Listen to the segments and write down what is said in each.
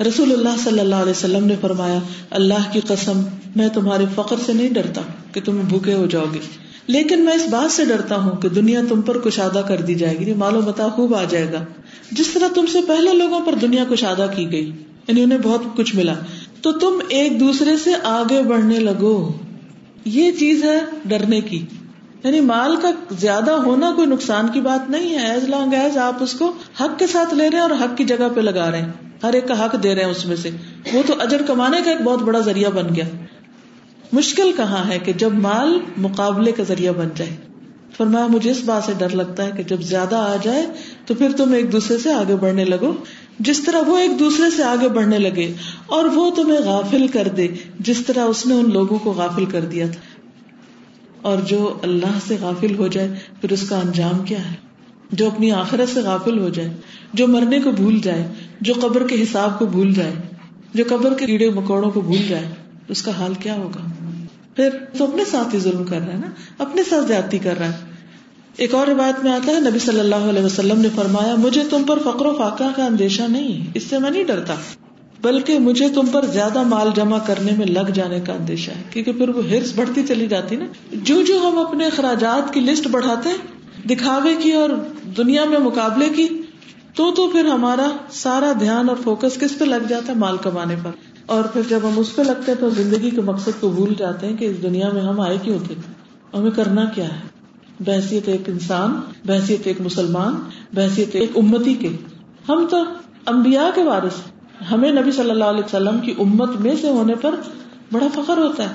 رسول اللہ صلی اللہ علیہ وسلم نے فرمایا، اللہ کی قسم، میں تمہارے فخر سے نہیں ڈرتا کہ تم بھوکے ہو جاؤ گے۔ لیکن میں اس بات سے ڈرتا ہوں کہ دنیا تم پر کشادہ کر دی جائے گی یعنی مالو متا خوب آ جائے گا۔ جس طرح تم سے پہلے لوگوں پر دنیا کشادہ کی گئی یعنی انہیں بہت کچھ ملا، تو تم ایک دوسرے سے آگے بڑھنے لگو۔ یہ چیز ہے ڈرنے کی۔ یعنی مال کا زیادہ ہونا کوئی نقصان کی بات نہیں ہے۔ ایز لانگ ایز آپ اس کو حق کے ساتھ لے رہے ہیں اور حق کی جگہ پہ لگا رہے ہیں۔ ہر ایک کا حق دے رہے ہیں اس میں سے۔ وہ تو اجر کمانے کا ایک بہت بڑا ذریعہ بن گیا۔ مشکل کہاں ہے کہ جب مال مقابلے کا ذریعہ بن جائے۔ فرمایا، مجھے اس بات سے ڈر لگتا ہے کہ جب زیادہ آ جائے تو پھر تم ایک دوسرے سے آگے بڑھنے لگو۔ جس طرح وہ ایک دوسرے سے آگے بڑھنے لگے اور وہ تمہیں غافل کر دے، جس طرح اس نے ان لوگوں کو غافل کر دیا تھا۔ اور جو اللہ سے غافل ہو جائے، پھر اس کا انجام کیا ہے؟ جو اپنی آخرت سے غافل ہو جائے، جو مرنے کو بھول جائے، جو قبر کے حساب کو بھول جائے، جو قبر کے کیڑے مکوڑوں کو بھول جائے، اس کا حال کیا ہوگا؟ پھر تو اپنے ساتھ ہی ظلم کر رہا ہے نا؟ اپنے ساتھ زیادتی کر رہا ہے۔ ایک اور روایت میں آتا ہے، نبی صلی اللہ علیہ وسلم نے فرمایا، مجھے تم پر فقر و فاقہ کا اندیشہ نہیں، اس سے میں نہیں ڈرتا۔ بلکہ مجھے تم پر زیادہ مال جمع کرنے میں لگ جانے کا اندیشہ ہے۔ کیونکہ پھر وہ ہرس بڑھتی چلی جاتی نا۔ جو جو ہم اپنے اخراجات کی لسٹ بڑھاتے ہیں، دکھاوے کی اور دنیا میں مقابلے کی، تو تو پھر ہمارا سارا دھیان اور فوکس کس پہ لگ جاتا ہے؟ مال کمانے پر۔ اور پھر جب ہم اس پہ لگتے ہیں تو زندگی کے مقصد کو بھول جاتے ہیں کہ اس دنیا میں ہم آئے کیوں تھے؟ ہمیں کرنا کیا ہے؟ بحثیت ایک انسان، بحثیت ایک مسلمان، بحثیت ایک امتی کے۔ ہم تو امبیا کے وارث ہمیں نبی صلی اللہ علیہ وسلم کی امت میں سے ہونے پر بڑا فخر ہوتا ہے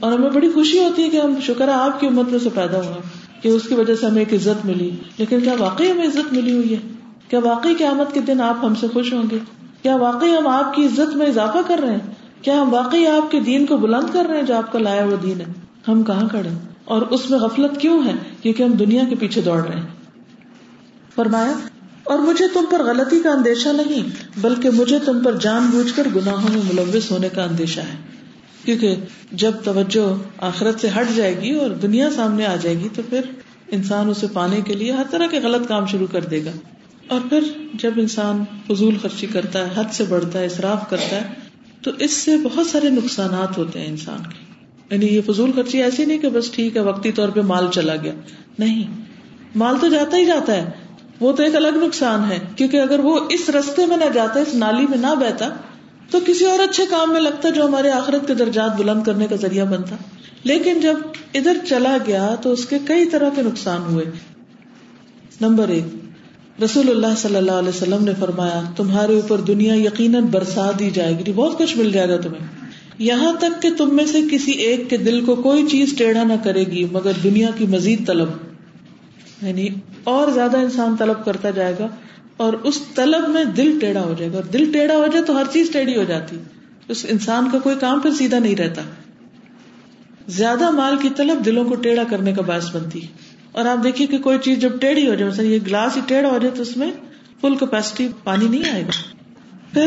اور ہمیں بڑی خوشی ہوتی ہے کہ ہم شکر ہے آپ کی امت میں سے پیدا ہوا کہ اس کی وجہ سے ہمیں ایک عزت ملی۔ لیکن کیا واقعی ہمیں عزت ملی ہوئی ہے؟ کیا واقعی قیامت کے دن آپ ہم سے خوش ہوں گے؟ کیا واقعی ہم آپ کی عزت میں اضافہ کر رہے ہیں؟ کیا ہم واقعی آپ کے دین کو بلند کر رہے ہیں جو آپ کا لایا ہوا دین ہے؟ ہم کہاں کھڑے اور اس میں غفلت کیوں ہے؟ کیونکہ ہم دنیا کے پیچھے دوڑ رہے ہیں۔ فرمایا اور مجھے تم پر غلطی کا اندیشہ نہیں، بلکہ مجھے تم پر جان بوجھ کر گناہوں میں ملوث ہونے کا اندیشہ ہے۔ کیونکہ جب توجہ آخرت سے ہٹ جائے گی اور دنیا سامنے آ جائے گی، تو پھر انسان اسے پانے کے لیے ہر طرح کے غلط کام شروع کر دے گا۔ اور پھر جب انسان فضول خرچی کرتا ہے، حد سے بڑھتا ہے، اصراف کرتا ہے، تو اس سے بہت سارے نقصانات ہوتے ہیں انسان کے۔ یعنی یہ فضول خرچی ایسی نہیں کہ بس ٹھیک ہے، وقتی طور پہ مال چلا گیا۔ نہیں، مال تو جاتا ہی جاتا ہے۔ وہ تو ایک الگ نقصان ہے، کیونکہ اگر وہ اس رستے میں نہ جاتا، اس نالی میں نہ بہتا، تو کسی اور اچھے کام میں لگتا جو ہمارے آخرت کے درجات بلند کرنے کا ذریعہ بنتا۔ لیکن جب ادھر چلا گیا تو اس کے کئی طرح کے نقصان ہوئے۔ نمبر ایک، رسول اللہ صلی اللہ علیہ وسلم نے فرمایا، تمہارے اوپر دنیا یقیناً برسا دی جائے گی، بہت کچھ مل جائے گا تمہیں۔ یہاں تک کہ تم میں سے کسی ایک کے دل کو کوئی چیز ٹیڑھا نہ کرے گی، مگر دنیا کی مزید طلب۔ یعنی اور زیادہ انسان طلب کرتا جائے گا اور اس طلب میں دل ٹیڑھا ہو جائے گا اور دل ٹیڑھا ہو جائے تو ہر چیز ٹیڑھی ہو جاتی اس انسان کا کوئی کام پھر سیدھا نہیں رہتا زیادہ مال کی طلب دلوں کو ٹیڑھا کرنے کا باعث بنتی اور آپ دیکھیے کہ کوئی چیز جب ٹیڑھی ہو جائے مثلا یہ گلاس ہی ٹیڑھا ہو جائے تو اس میں فل کیپیسٹی پانی نہیں آئے گا پھر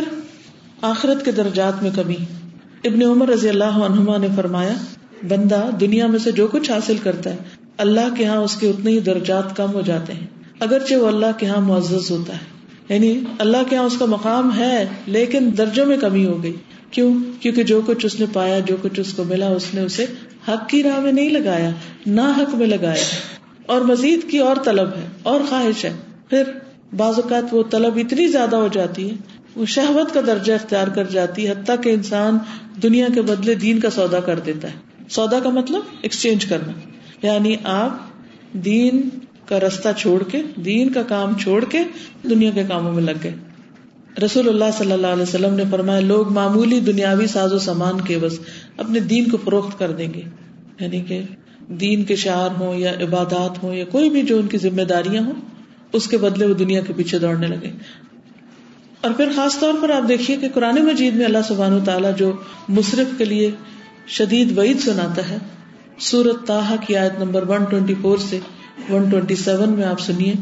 آخرت کے درجات میں کمی ابن عمر رضی اللہ عنہما نے فرمایا، بندہ دنیا میں سے جو کچھ حاصل کرتا ہے اللہ کے یہاں اس کے اتنے ہی درجات کم ہو جاتے ہیں۔ اگرچہ وہ اللہ کے یہاں معزز ہوتا ہے۔ یعنی اللہ کے یہاں اس کا مقام ہے، لیکن درجوں میں کمی ہو گئی۔ کیوں؟ کیونکہ جو کچھ اس نے پایا، جو کچھ اس کو ملا، اس نے اسے حق کی راہ میں نہیں لگایا، نہ حق میں لگایا۔ اور مزید کی اور طلب ہے، اور خواہش ہے۔ پھر بعض اوقات وہ طلب اتنی زیادہ ہو جاتی ہے، وہ شہوت کا درجہ اختیار کر جاتی ہے، حتیٰ کہ انسان دنیا کے بدلے دین کا سودا کر دیتا ہے۔ سودا کا مطلب ایکسچینج کرنا۔ یعنی آپ دین کا رستہ چھوڑ کے، دین کا کام چھوڑ کے دنیا کے کاموں میں لگ گئے۔ رسول اللہ صلی اللہ علیہ وسلم نے فرمایا، لوگ معمولی دنیاوی ساز و سامان کے بس اپنے دین کو فروخت کر دیں گے۔ یعنی کہ دین کے شعر ہوں یا عبادات ہوں یا کوئی بھی جو ان کی ذمہ داریاں ہوں، اس کے بدلے وہ دنیا کے پیچھے دوڑنے لگے۔ اور پھر خاص طور پر آپ دیکھیے کہ قرآن مجید میں اللہ سبحان و تعالیٰ جو مصرف کے لیے شدید وعید سناتا ہے سورت تاہا کی آیت نمبر ون ٹوینٹی فور سے ون ٹوینٹی سیون میں آپ سنیے۔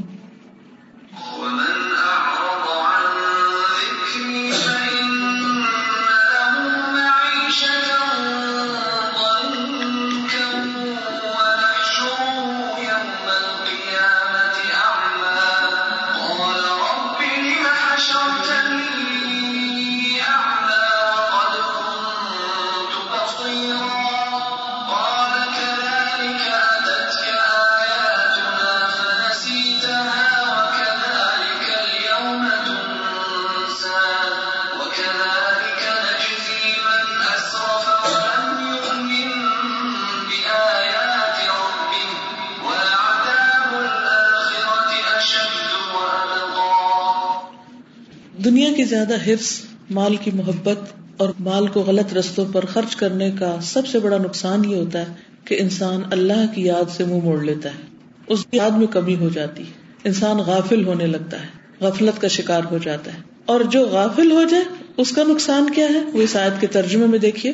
زیادہ حفظ، مال کی محبت اور مال کو غلط رستوں پر خرچ کرنے کا سب سے بڑا نقصان یہ ہوتا ہے کہ انسان اللہ کی یاد سے منہ مو موڑ لیتا ہے۔ اس کی یاد میں کمی ہو جاتی انسان غافل ہونے لگتا ہے۔ غفلت کا شکار ہو جاتا ہے۔ اور جو غافل ہو جائے، اس کا نقصان کیا ہے؟ وہ اس آیت کے ترجمے میں دیکھیے۔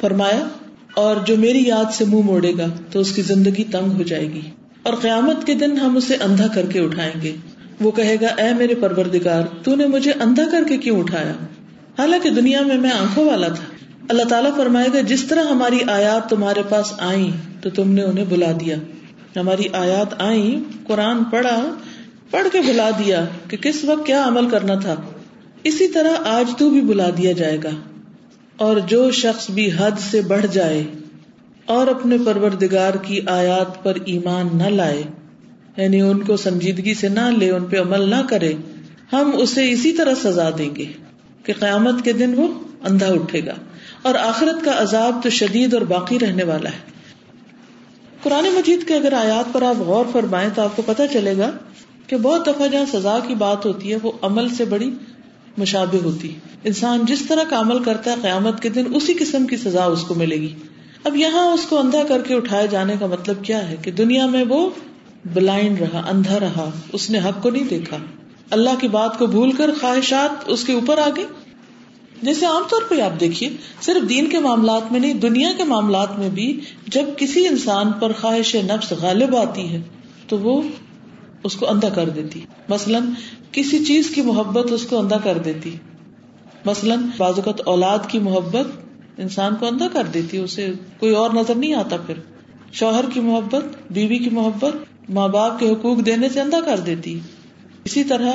فرمایا، اور جو میری یاد سے منہ موڑے گا، تو اس کی زندگی تنگ ہو جائے گی۔ اور قیامت کے دن ہم اسے اندھا کر کے اٹھائیں گے۔ وہ کہے گا، اے میرے پروردگار، تو نے مجھے اندھا کر کے کیوں اٹھایا؟ حالانکہ دنیا میں میں آنکھوں والا تھا۔ اللہ تعالیٰ فرمائے گا، جس طرح ہماری آیات تمہارے پاس آئی تو تم نے انہیں بلا دیا۔ ہماری آیات آئی قرآن پڑھا، پڑھ کے بلا دیا کہ کس وقت کیا عمل کرنا تھا۔ اسی طرح آج تو بھی بلا دیا جائے گا۔ اور جو شخص بھی حد سے بڑھ جائے اور اپنے پروردگار کی آیات پر ایمان نہ لائے یعنی ان کو سنجیدگی سے نہ لے، ان پہ عمل نہ کرے، ہم اسے اسی طرح سزا دیں گے کہ قیامت کے دن وہ اندھا اٹھے گا۔ اور آخرت کا عذاب تو شدید اور باقی رہنے والا ہے۔ قرآن مجید کے اگر آیات پر آپ غور فرمائیں تو آپ کو پتا چلے گا کہ بہت دفعہ جہاں سزا کی بات ہوتی ہے، وہ عمل سے بڑی مشابہ ہوتی انسان جس طرح کا عمل کرتا ہے، قیامت کے دن اسی قسم کی سزا اس کو ملے گی۔ اب یہاں اس کو اندھا کر کے اٹھائے جانے کا مطلب کیا ہے؟ کہ دنیا میں وہ بلائنڈ رہا، اندھا رہا، اس نے حق کو نہیں دیکھا۔ اللہ کی بات کو بھول کر خواہشات اس کے اوپر آ گئی جیسے عام طور پہ آپ دیکھیے، صرف دین کے معاملات میں نہیں، دنیا کے معاملات میں بھی جب کسی انسان پر خواہش نفس غالب آتی ہے، تو وہ اس کو اندھا کر دیتی۔ مثلاً، کسی چیز کی محبت اس کو اندھا کر دیتی۔ مثلاً بازوقت اولاد کی محبت انسان کو اندھا کر دیتی، اسے کوئی اور نظر نہیں آتا پھر۔ شوہر کی محبت، بیوی کی محبت ماں باپ کے حقوق دینے سے اندھا کر دیتی۔ اسی طرح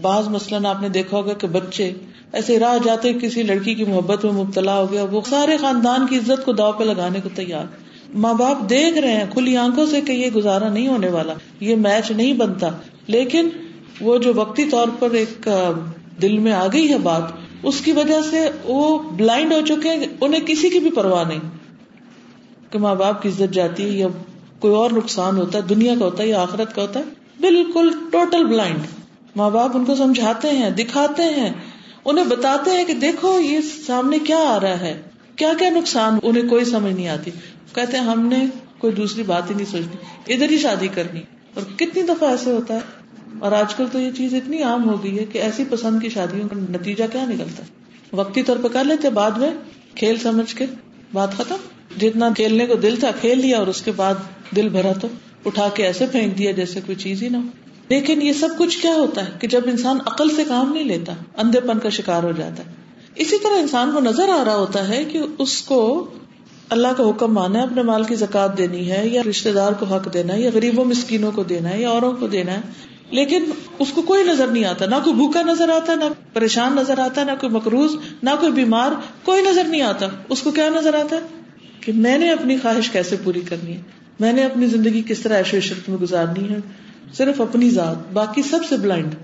بعض مثلاً آپ نے دیکھا ہوگا کہ بچے ایسے راہ جاتے کسی لڑکی کی محبت میں مبتلا ہو گیا، وہ سارے خاندان کی عزت کو داؤ پہ لگانے کو تیار۔ ماں باپ دیکھ رہے ہیں کھلی آنکھوں سے کہ یہ گزارا نہیں ہونے والا، یہ میچ نہیں بنتا۔ لیکن وہ جو وقتی طور پر ایک دل میں آ گئی ہے بات، اس کی وجہ سے وہ بلائنڈ ہو چکے ہیں، انہیں کسی کی بھی پرواہ نہیں۔ کہ ماں باپ کی عزت جاتی ہے یا کوئی اور نقصان ہوتا ہے، دنیا کا ہوتا ہے یا آخرت کا ہوتا ہے، بالکل ٹوٹل بلائنڈ ماں باپ ان کو سمجھاتے ہیں، دکھاتے ہیں، انہیں بتاتے ہیں کہ دیکھو یہ سامنے کیا آ رہا ہے، کیا کیا نقصان انہیں کوئی سمجھ نہیں آتی۔ کہتے ہیں، ہم نے کوئی دوسری بات ہی نہیں سوچنی، ادھر ہی شادی کرنی۔ اور کتنی دفعہ ایسے ہوتا ہے۔ اور آج کل تو یہ چیز اتنی عام ہو گئی ہے کہ ایسی پسند کی شادیوں کا نتیجہ کیا نکلتا ہے؟ وقتی طور پہ کر لیتے بعد میں کھیل سمجھ کے بات ختم۔ جتنا کھیلنے کو دل تھا کھیل لیا اور اس کے بعد دل بھرا تو اٹھا کے ایسے پھینک دیا جیسے کوئی چیز ہی نہ ہو۔ لیکن یہ سب کچھ کیا ہوتا ہے کہ جب انسان عقل سے کام نہیں لیتا، اندھے پن کا شکار ہو جاتا ہے۔ اسی طرح انسان کو نظر آ رہا ہوتا ہے کہ اس کو اللہ کا حکم مانا ہے، اپنے مال کی زکات دینی ہے، یا رشتے دار کو حق دینا ہے، یا غریبوں، مسکینوں کو دینا ہے، یا اوروں کو دینا ہے۔ لیکن اس کو کوئی نظر نہیں آتا، نہ کوئی بھوکا نظر آتا، نہ پریشان نظر آتا، نہ کوئی مقروض، نہ کوئی بیمار، کوئی نظر نہیں آتا۔ اس کو کیا نظر آتا؟ ہے کہ میں نے اپنی خواہش کیسے پوری کرنی ہے؟ میں نے اپنی زندگی کس طرح ایشو عشرت میں گزارنی ہے؟ صرف اپنی ذات، باقی سب سے بلائنڈ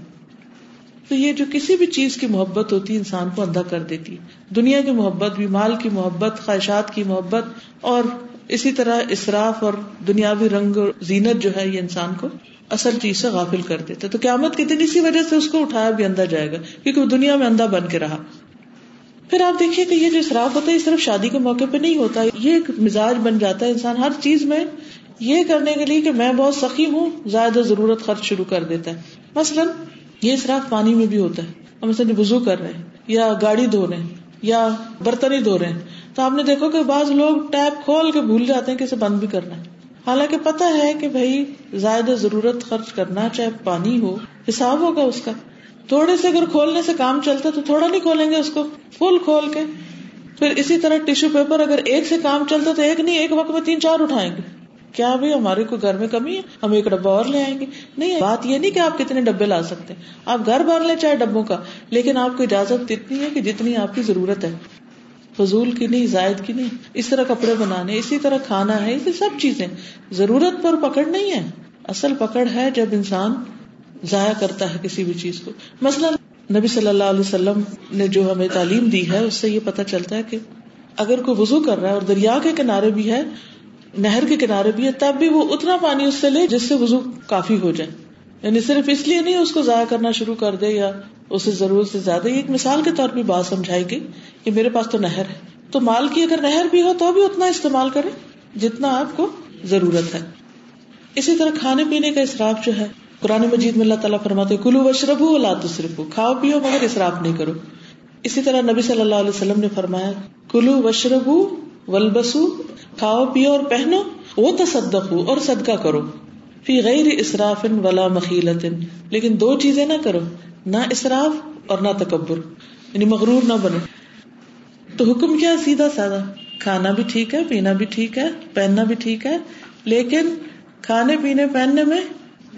تو یہ جو کسی بھی چیز کی محبت ہوتی ہے انسان کو اندھا کر دیتی۔ دنیا کی محبت بھی مال کی محبت، خواہشات کی محبت، اور اسی طرح اصراف اور دنیاوی رنگ اور زینت جو ہے یہ انسان کو اصل چیز سے غافل کر دیتے تو قیامت کے دن اسی وجہ سے اس کو اٹھایا بھی اندھا جائے گا، کیونکہ وہ دنیا میں اندھا بن کے رہا۔ پھر آپ دیکھیے کہ یہ جو اصراف ہوتا ہے، یہ صرف شادی کے موقع پہ نہیں ہوتا، یہ ایک مزاج بن جاتا ہے۔ انسان ہر چیز میں یہ کرنے کے لیے کہ میں بہت سخی ہوں زیادہ ضرورت خرچ شروع کر دیتا ہے۔ مثلاً یہ اصراف پانی میں بھی ہوتا ہے۔ ہم مثلاً وزو کر رہے ہیں، یا گاڑی دھو رہے ہیں، یا برتن ہی دھو رہے ہیں۔ تو آپ نے دیکھو کہ بعض لوگ ٹیپ کھول کے بھول جاتے ہیں کہ اسے بند بھی کرنا ہے۔ حالانکہ پتا ہے کہ بھائی زیادہ ضرورت خرچ کرنا چاہے پانی ہو، حساب ہوگا اس کا۔ تھوڑے سے اگر کھولنے سے کام چلتا تو تھوڑا نہیں کھولیں گے اس کو، فل کھول کے۔ پھر اسی طرح ٹیشو پیپر اگر ایک سے کام چلتا تو ایک نہیں، ایک وقت میں تین چار اٹھائیں گے۔ کیا بھی ہمارے کو گھر میں کمی ہے؟ ہم ایک ڈبا اور لے آئیں گے۔ نہیں، بات یہ نہیں کہ آپ کتنے ڈبے لا سکتے۔ آپ گھر بھر لیں چاہے ڈبوں کا، لیکن آپ کو اجازت اتنی ہے کہ جتنی آپ کی ضرورت ہے۔ فضول کی نہیں، زائد کی نہیں، اس طرح کپڑے بنانے، اسی طرح کھانا ہے، یہ سب چیزیں۔ ضرورت پر پکڑ نہیں ہے۔ اصل پکڑ ہے جب انسان ضائع کرتا ہے کسی بھی چیز کو۔ مثلاً نبی صلی اللہ علیہ وسلم نے جو ہمیں تعلیم دی ہے، اس سے یہ پتا چلتا ہے کہ اگر کوئی وزو کر رہا ہے اور دریا کے کنارے بھی ہے، نہر کے کنارے بھی ہے، تب بھی وہ اتنا پانی اس سے لے جس سے وزو کافی ہو جائے۔ یعنی صرف اس لیے نہیں، اس کو ضائع کرنا شروع کر دے یا اسے ضرورت سے زیادہ ایک مثال کے طور پہ بات سمجھائی گئی کہ میرے پاس تو نہر ہے۔ تو مال کی اگر نہر بھی ہو تو بھی اتنا استعمال کرے جتنا آپ کو ضرورت ہے۔ اسی طرح کھانے پینے کا اصراف جو ہے، قرآن مجید میں اللہ تعالیٰ فرماتے کلو وشرب تصرف کھاؤ پیو مگر اصراف نہیں کرو۔ اسی طرح نبی صلی اللہ علیہ وسلم نے فرمایا، کلو وشرب ولبسو کھاؤ پیو اور پہنو، وہ تصدق اور صدقہ کرو۔ فی غیر اسراف ولا مخیلت لیکن دو چیزیں نہ کرو۔ نہ اسراف اور نہ تکبر یعنی مغرور نہ بنو۔ تو حکم کیا سیدھا سادہ۔ کھانا بھی ٹھیک ہے، پینا بھی ٹھیک ہے، پہننا بھی ٹھیک ہے، لیکن کھانے، پینے، پہننے میں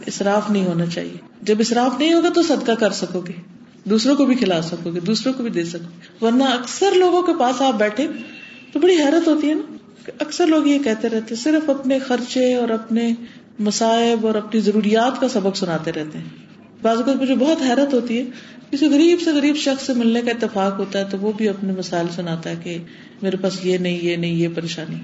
اصراف نہیں ہونا چاہیے۔ جب اصراف نہیں ہوگا تو صدقہ کر سکو گے، دوسروں کو بھی کھلا سکو گے، دوسروں کو بھی دے سکو ورنہ اکثر لوگوں کے پاس آپ بیٹھے تو بڑی حیرت ہوتی ہے نا اکثر لوگ یہ کہتے رہتے صرف اپنے خرچے اور اپنے مسائب اور اپنی ضروریات کا سبق سناتے رہتے ہیں۔ بعض اوقات مجھے بہت حیرت ہوتی ہے کسی غریب سے غریب شخص سے ملنے کا اتفاق ہوتا ہے تو وہ بھی اپنے مسائل سناتا ہے کہ میرے پاس یہ نہیں یہ نہیں، یہ پریشانی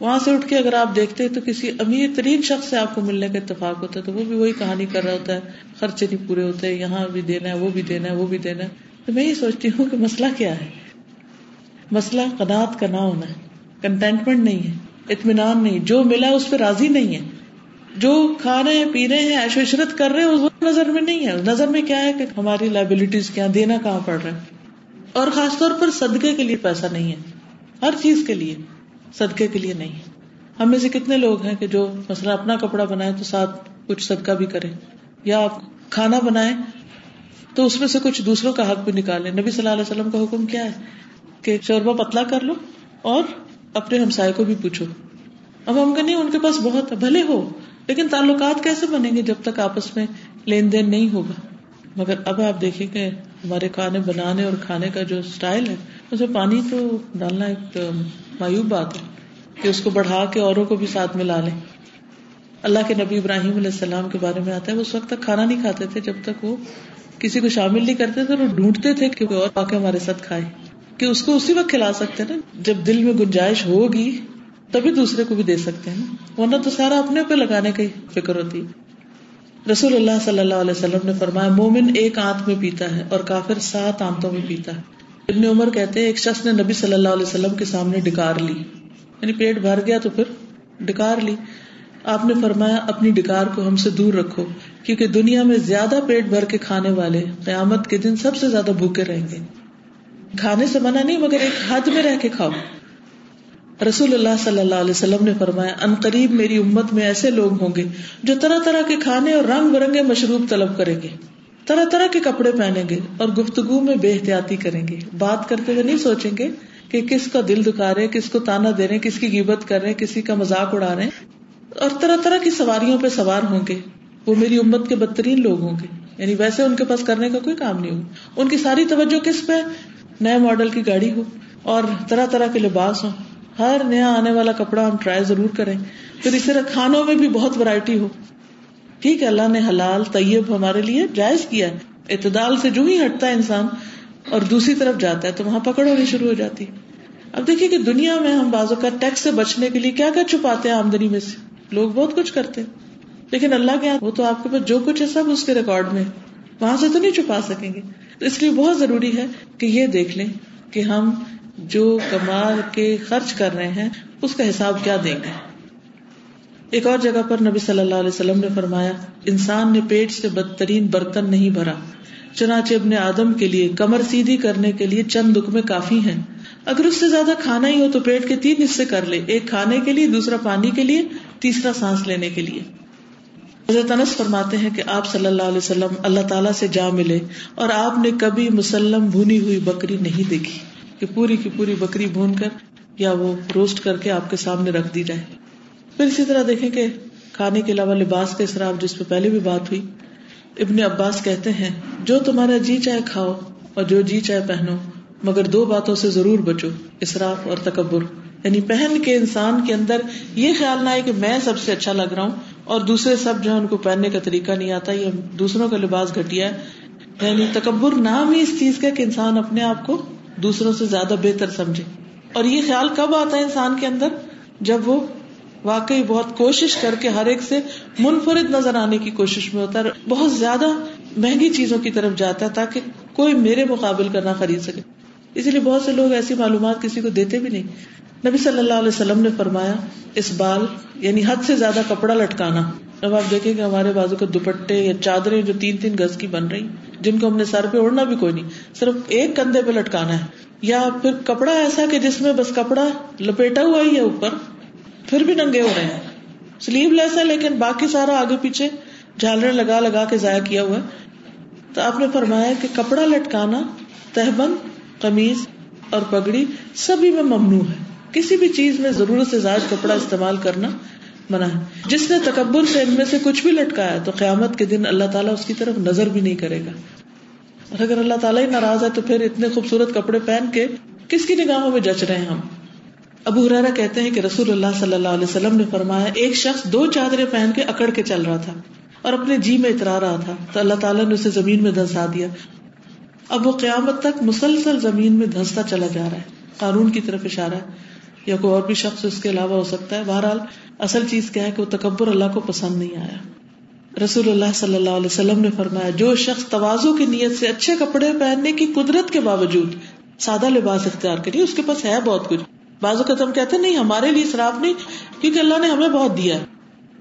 وہاں سے اٹھ کے اگر آپ دیکھتے تو کسی امیر ترین شخص سے آپ کو ملنے کا اتفاق ہوتا ہے تو وہ بھی وہی کہانی کر رہا ہوتا ہے۔ خرچے نہیں پورے ہوتے، یہاں بھی دینا ہے، وہ بھی دینا ہے، وہ بھی دینا ہے۔ تو میں یہ سوچتی ہوں کہ مسئلہ کیا ہے؟ مسئلہ قناعت کا نہ ہونا ہے کنٹینٹمنٹ نہیں ہے، اطمینان نہیں۔ جو ملا اس پہ راضی نہیں ہے۔ جو کھا رہے ہیں، پی رہے ہیں ایشو عشرت کر رہے ہیں وہ نظر میں نہیں ہے۔ نظر میں کیا ہے کہ ہماری لائبلٹیز کیا دینا کہاں پڑ رہا ہے؟ اور خاص طور پر صدقے کے لیے پیسہ نہیں ہے۔ ہر چیز کے لیے صدقے کے لیے نہیں ہے۔ ہم میں سے کتنے لوگ ہیں کہ جو مثلا اپنا کپڑا بنائے تو ساتھ کچھ صدقہ بھی کرے یا آپ کھانا بنائے تو اس میں سے کچھ دوسروں کا حق بھی نکالے نبی صلی اللہ علیہ وسلم کا حکم کیا ہے کہ شوربہ پتلا کر لو اور اپنے ہمسائے کو بھی پوچھو۔ اب ہم کہ نہیں ان کے پاس بہت بھلے ہو۔ لیکن تعلقات کیسے بنیں گے جب تک آپس میں لین دین نہیں ہوگا؟ مگر اب آپ دیکھیں کہ ہمارے کھانے بنانے اور کھانے کا جو اسٹائل ہے، اسے پانی تو ڈالنا ایک مایوب بات ہے کہ اس کو بڑھا کے اوروں کو بھی ساتھ میں لا لیں۔ اللہ کے نبی ابراہیم علیہ السلام کے بارے میں آتا ہے، وہ اس وقت تک کھانا نہیں کھاتے تھے جب تک وہ کسی کو شامل نہیں کرتے تھے وہ ڈھونڈتے تھے کہ اور پاک ہمارے ساتھ کھائے۔ کہ اس کو اسی وقت کھلا سکتے نا، جب دل میں گنجائش ہوگی تبھی دوسرے کو بھی دے سکتے ہیں ورنہ تو سارا اپنے پہ لگانے کی فکر ہوتی رسول اللہ صلی اللہ علیہ وسلم نے فرمایا، مومن ایک آنت میں پیتا ہے اور کافر سات آنتوں میں پیتا ہے۔ ابن عمر کہتے ایک شخص نے نبی صلی اللہ علیہ وسلم کے سامنے ڈکار لی۔ یعنی پیٹ بھر گیا تو پھر ڈکار لی۔ آپ نے فرمایا، اپنی ڈکار کو ہم سے دور رکھو، کیونکہ دنیا میں زیادہ پیٹ بھر کے کھانے والے قیامت کے دن سب سے زیادہ بھوکے رہیں گے۔ کھانے سے منع نہیں، مگر ایک حد میں رہ کے کھاؤ۔ رسول اللہ صلی اللہ علیہ وسلم نے فرمایا، ان قریب میری امت میں ایسے لوگ ہوں گے جو طرح طرح کے کھانے اور رنگ برنگے مشروب طلب کریں گے، طرح طرح کے کپڑے پہنیں گے اور گفتگو میں بے احتیاطی کریں گے۔ بات کرتے ہوئے نہیں سوچیں گے کہ کس کا دل دکھا رہے، کس کو تانا دے رہے کس کی گیبت کر رہے کسی کا مزاق اڑا رہے اور طرح طرح کی سواریوں پہ سوار ہوں گے۔ وہ میری امت کے بدترین لوگ ہوں گے۔ یعنی ویسے ان کے پاس کرنے کا کوئی کام نہیں ہو۔ ان کی ساری توجہ کس پہ؟ نئے ماڈل کی گاڑی ہو اور طرح طرح کے لباس ہو ہر نیا آنے والا کپڑا ہم ٹرائی ضرور کریں۔ پھر اس طرح کھانوں میں بھی بہت ورائٹی ہو۔ ٹھیک ہے، اللہ نے حلال، طیب ہمارے لیے جائز کیا ہے۔ اعتدال سے جو ہی ہٹتا ہے انسان اور دوسری طرف جاتا ہے تو وہاں پکڑ ہونی شروع ہو جاتی اب دیکھیے کہ دنیا میں ہم بازو کا ٹیکس سے بچنے کے لیے کیا کیا چھپاتے ہیں آمدنی میں سے۔ لوگ بہت کچھ کرتے ہیں۔ لیکن اللہ کے ہاں وہ تو آپ کے پاس جو کچھ ہے سب اس کے ریکارڈ میں وہاں سے تو نہیں چھپا سکیں گے۔ تو اس لیے بہت ضروری ہے کہ یہ دیکھ لیں کہ ہم جو کمال کے خرچ کر رہے ہیں، اس کا حساب کیا دیں گے؟ ایک اور جگہ پر نبی صلی اللہ علیہ وسلم نے فرمایا، انسان نے پیٹ سے بدترین برتن نہیں بھرا، چنانچہ ابن آدم کے لیے کمر سیدھی کرنے کے لیے چند دکھ کافی ہیں۔ اگر اس سے زیادہ کھانا ہی ہو تو پیٹ کے تین حصے کر لے، ایک کھانے کے لیے، دوسرا پانی کے لیے، تیسرا سانس لینے کے لیے۔ حضرت انس فرماتے ہیں کہ آپ صلی اللہ علیہ وسلم اللہ تعالیٰ سے جا ملے اور آپ نے کبھی مسلم بھونی ہوئی بکری نہیں دیکھی۔ کہ پوری کی پوری بکری بھون کر یا وہ روسٹ کر کے آپ کے سامنے رکھ دی جائے۔ پھر اسی طرح دیکھیں کہ کھانے کے علاوہ لباس کا اصراف جس پہ پہلے بھی بات ہوئی، ابن عباس کہتے ہیں، جو تمہارا جی چاہے کھاؤ اور جو جی چاہے پہنو، مگر دو باتوں سے ضرور بچو اصراف اور تکبر۔ یعنی پہن کے انسان کے اندر یہ خیال نہ آئے کہ میں سب سے اچھا لگ رہا ہوں اور دوسرے سب جو ہے ان کو پہننے کا طریقہ نہیں آتا یہ دوسروں کا لباس گھٹیا ہے۔ یعنی تکبر نام ہی اس چیز کا کہ انسان اپنے آپ کو دوسروں سے زیادہ بہتر سمجھے۔ اور یہ خیال کب آتا ہے انسان کے اندر؟ جب وہ واقعی بہت کوشش کر کے ہر ایک سے منفرد نظر آنے کی کوشش میں ہوتا ہے بہت زیادہ مہنگی چیزوں کی طرف جاتا ہے تاکہ کوئی میرے مقابل کرنا خرید سکے۔ اسی لیے بہت سے لوگ ایسی معلومات کسی کو دیتے بھی نہیں۔ نبی صلی اللہ علیہ وسلم نے فرمایا، اس بال یعنی حد سے زیادہ کپڑا لٹکانا۔ اب آپ دیکھیں کہ ہمارے بازو کے دوپٹے یا چادریں جو تین تین گز کی بن رہی، جن کو ہم نے سر پہ اڑنا بھی کوئی نہیں، صرف ایک کندھے پہ لٹکانا ہے۔ یا پھر کپڑا ایسا کہ جس میں بس کپڑا لپیٹا ہوا ہی ہے اوپر، پھر بھی ننگے ہو رہے ہیں۔ سلیو لیس ہے لیکن باقی سارا آگے پیچھے جھالر لگا لگا کے ضائع کیا ہوا ہے۔ تو آپ نے فرمایا کہ کپڑا لٹکانا، تہبند، قمیض اور پگڑی، سبھی میں ممنوع ہے۔ کسی بھی چیز میں ضرورت سے زائد کپڑا استعمال کرنا منع ہے۔ جس نے تکبر سے ان میں سے کچھ بھی لٹکایا تو قیامت کے دن اللہ تعالیٰ اس کی طرف نظر بھی نہیں کرے گا۔ اور اگر اللہ تعالیٰ ہی ناراض ہے تو پھر اتنے خوبصورت کپڑے پہن کے کس کی نگاہوں میں جچ رہے ہیں ہم؟ ابو ہرارا کہتے ہیں کہ رسول اللہ صلی اللہ علیہ وسلم نے فرمایا، ایک شخص دو چادریں پہن کے اکڑ کے چل رہا تھا اور اپنے جی میں اترا رہا تھا تو اللہ تعالیٰ نے اسے زمین میں دھنسا دیا۔ اب وہ قیامت تک مسلسل زمین میں دھنستا چلا جا رہا ہے۔ قانون کی طرف اشارہ ہے۔ یا کوئی اور بھی شخص اس کے علاوہ ہو سکتا ہے۔ بہرحال اصل چیز کیا ہے کہ وہ تکبر اللہ کو پسند نہیں آیا۔ رسول اللہ صلی اللہ علیہ وسلم نے فرمایا، جو شخص توازو کی نیت سے اچھے کپڑے پہننے کی قدرت کے باوجود سادہ لباس اختیار کری اس کے پاس ہے بہت کچھ۔ بازو کا تم کہتے نہیں، ہمارے لیے شراف نہیں، کیونکہ اللہ نے ہمیں بہت دیا ہے۔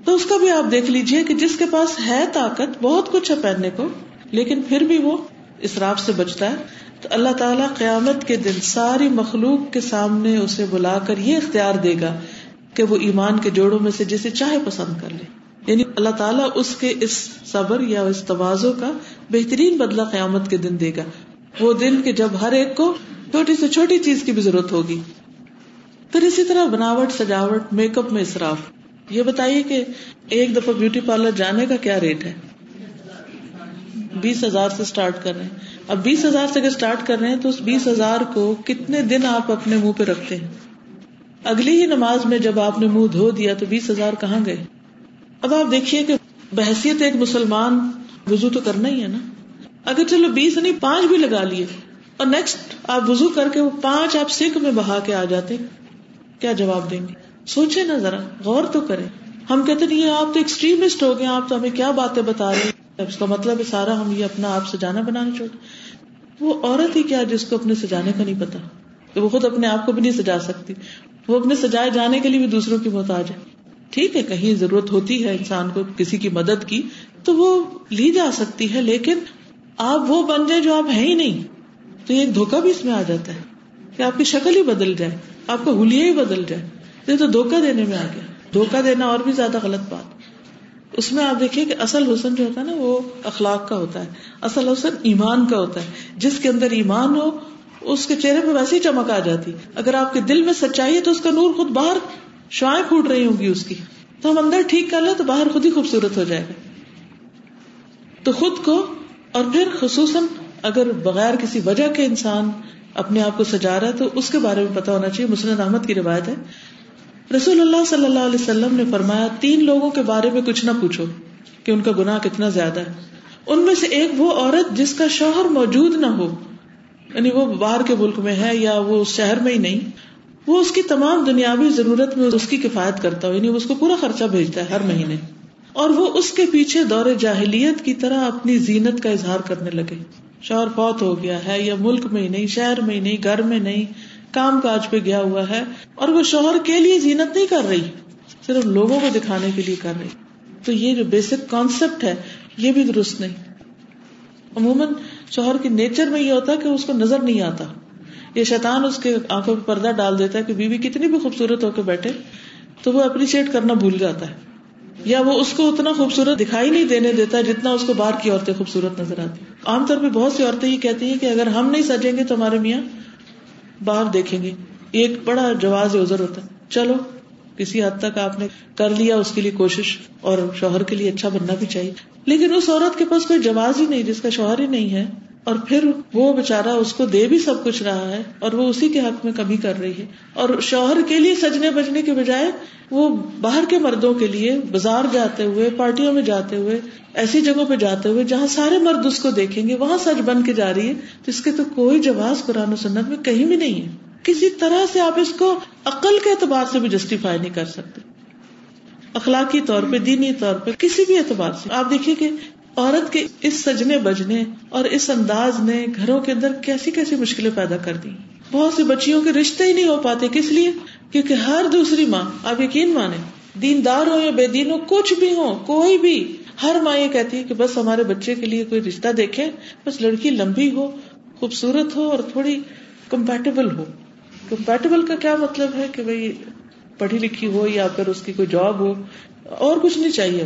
تو اس کا بھی آپ دیکھ لیجیے کہ جس کے پاس ہے طاقت، بہت کچھ ہے پہننے کو، لیکن پھر بھی وہ اسراف سے بچتا ہے، تو اللہ تعالیٰ قیامت کے دن ساری مخلوق کے سامنے اسے بلا کر یہ اختیار دے گا کہ وہ ایمان کے جوڑوں میں سے جسے چاہے پسند کر لے۔ یعنی اللہ تعالیٰ اس کے اس صبر یا اس توازوں کا بہترین بدلہ قیامت کے دن دے گا۔ وہ دن کہ جب ہر ایک کو چھوٹی سے چھوٹی چیز کی بھی ضرورت ہوگی۔ پھر اسی طرح بناوٹ، سجاوٹ، میک اپ میں اصراف یہ بتائیے کہ ایک دفعہ بیوٹی پارلر جانے کا کیا ریٹ ہے؟ بیس ہزار سے اسٹارٹ کر رہے ہیں۔ اب بیس ہزار سے اگر اسٹارٹ کر رہے ہیں تو اس بیس ہزار کو کتنے دن آپ اپنے منہ پہ رکھتے ہیں؟ اگلی ہی نماز میں جب آپ نے منہ دھو دیا تو بیس ہزار کہاں گئے؟ اب آپ دیکھیے کہ بحثیت ایک مسلمان وزو تو کرنا ہی ہے نا۔ اگر چلو بیس نہیں، پانچ بھی لگا لیے۔ اور نیکسٹ آپ وزو کر کے وہ پانچ آپ سکھ میں بہا کے آ جاتے کیا جواب دیں گے؟ سوچے نا ذرا، غور تو کریں۔ ہم کہتے نہیں آپ تو ایکسٹریمسٹ ہو گئے آپ تو ہمیں کیا باتیں بتا رہے ہیں؟ اس کا مطلب ہے سارا ہم یہ اپنا آپ سجانا بنانا چاہتے وہ عورت ہی کیا جس کو اپنے سجانے کا نہیں پتا؟ کہ وہ خود اپنے آپ کو بھی نہیں سجا سکتی۔ وہ اپنے سجائے جانے کے لیے بھی دوسروں کی محتاج ہے۔ ٹھیک ہے، کہیں ضرورت ہوتی ہے انسان کو کسی کی مدد کی تو وہ لی جا سکتی ہے، لیکن آپ وہ بن جائیں جو آپ ہیں ہی نہیں۔ تو یہ ایک دھوکا بھی اس میں آ جاتا ہے کہ آپ کی شکل ہی بدل جائے، آپ کا ہولیا ہی بدل جائے۔ یہ تو دھوکا دینے میں آ گیا۔ دھوکا دینا اور بھی زیادہ غلط بات۔ اس میں آپ دیکھیے کہ اصل حسن جو ہوتا ہے نا وہ اخلاق کا ہوتا ہے، اصل حسن ایمان کا ہوتا ہے۔ جس کے اندر ایمان ہو، اس کے چہرے پہ ویسے ہی چمک آ جاتی۔ اگر آپ کے دل میں سچائی ہے تو اس کا نور خود باہر شوائیں پھوٹ رہی ہوں گی اس کی۔ تو ہم اندر ٹھیک کر لیں تو باہر خود ہی خوبصورت ہو جائے گا۔ تو خود کو، اور پھر خصوصاً اگر بغیر کسی وجہ کے انسان اپنے آپ کو سجا رہا ہے تو اس کے بارے میں پتا ہونا چاہیے۔ مسلم احمد کی روایت ہے۔ رسول اللہ صلی اللہ علیہ وسلم نے فرمایا، تین لوگوں کے بارے میں کچھ نہ پوچھو کہ ان کا گناہ کتنا زیادہ ہے۔ ان میں سے ایک وہ عورت جس کا شوہر موجود نہ ہو یعنی وہ باہر کے ملک میں ہے یا وہ شہر میں ہی نہیں، وہ اس کی تمام دنیاوی ضرورت میں اس کی کفایت کرتا ہو یعنی اس کو پورا خرچہ بھیجتا ہے ہر مہینے۔ اور وہ اس کے پیچھے دور جاہلیت کی طرح اپنی زینت کا اظہار کرنے لگے۔ شوہر فوت ہو گیا ہے یا ملک میں ہی نہیں، شہر میں ہی نہیں، گھر میں نہیں کام کاج پہ گیا ہوا ہے اور وہ شوہر کے لیے زینت نہیں کر رہی، صرف لوگوں کو دکھانے کے لیے کر رہی۔ تو یہ جو بیسک کانسیپٹ ہے، یہ بھی درست نہیں۔ عموماً شوہر کی نیچر میں یہ ہوتا ہے کہ اس کو نظر نہیں آتا۔ یہ شیطان اس کے آنکھوں پہ پردہ ڈال دیتا ہے کہ بیوی کتنی بھی خوبصورت ہو کے بیٹھے تو وہ اپریشیٹ کرنا بھول جاتا ہے۔ یا وہ اس کو اتنا خوبصورت دکھائی نہیں دینے دیتا جتنا اس کو باہر کی عورتیں خوبصورت نظر آتی۔ عام طور پہ بہت سی عورتیں یہ کہتی ہیں کہ اگر ہم نہیں سجیں گے تو ہمارے میاں باہر دیکھیں گے۔ ایک بڑا جواز ازر ہوتا ہے۔ چلو، کسی حد تک آپ نے کر لیا اس کے لیے کوشش اور شوہر کے لیے اچھا بننا بھی چاہیے۔ لیکن اس عورت کے پاس کوئی جواز ہی نہیں، جس کا شوہر ہی نہیں ہے۔ اور پھر وہ بےچارا اس کو دے بھی سب کچھ رہا ہے اور وہ اسی کے حق میں کمی کر رہی ہے اور شوہر کے لیے سجنے بجنے کے بجائے وہ باہر کے مردوں کے لیے بازار جاتے ہوئے، پارٹیوں میں جاتے ہوئے، ایسی جگہوں پہ جاتے ہوئے جہاں سارے مرد اس کو دیکھیں گے، وہاں سچ بن کے جا رہی ہے، تو اس کے تو کوئی جواز قرآن و سنت میں کہیں بھی نہیں ہے۔ کسی طرح سے آپ اس کو عقل کے اعتبار سے بھی جسٹیفائی نہیں کر سکتے۔ اخلاقی طور پہ، دینی طور پہ، کسی بھی اعتبار سے۔ آپ دیکھیے کہ عورت کے اس سجنے بجنے اور اس انداز نے گھروں کے اندر کیسی کیسی مشکلیں پیدا کر دی بہت سی بچیوں کے رشتے ہی نہیں ہو پاتے، کس لیے؟ کیونکہ ہر دوسری ماں، آپ یقین مانے دیندار ہو یا بے دین ہو، کچھ بھی ہو، کوئی بھی، ہر ماں یہ کہتی ہے کہ بس ہمارے بچے کے لیے کوئی رشتہ دیکھے بس لڑکی لمبی ہو، خوبصورت ہو اور تھوڑی کمپیٹیبل ہو۔ کمپیٹیبل کا کیا مطلب ہے کہ بھائی پڑھی لکھی ہو یا پھر اس کی کوئی جاب ہو، اور کچھ نہیں چاہیے۔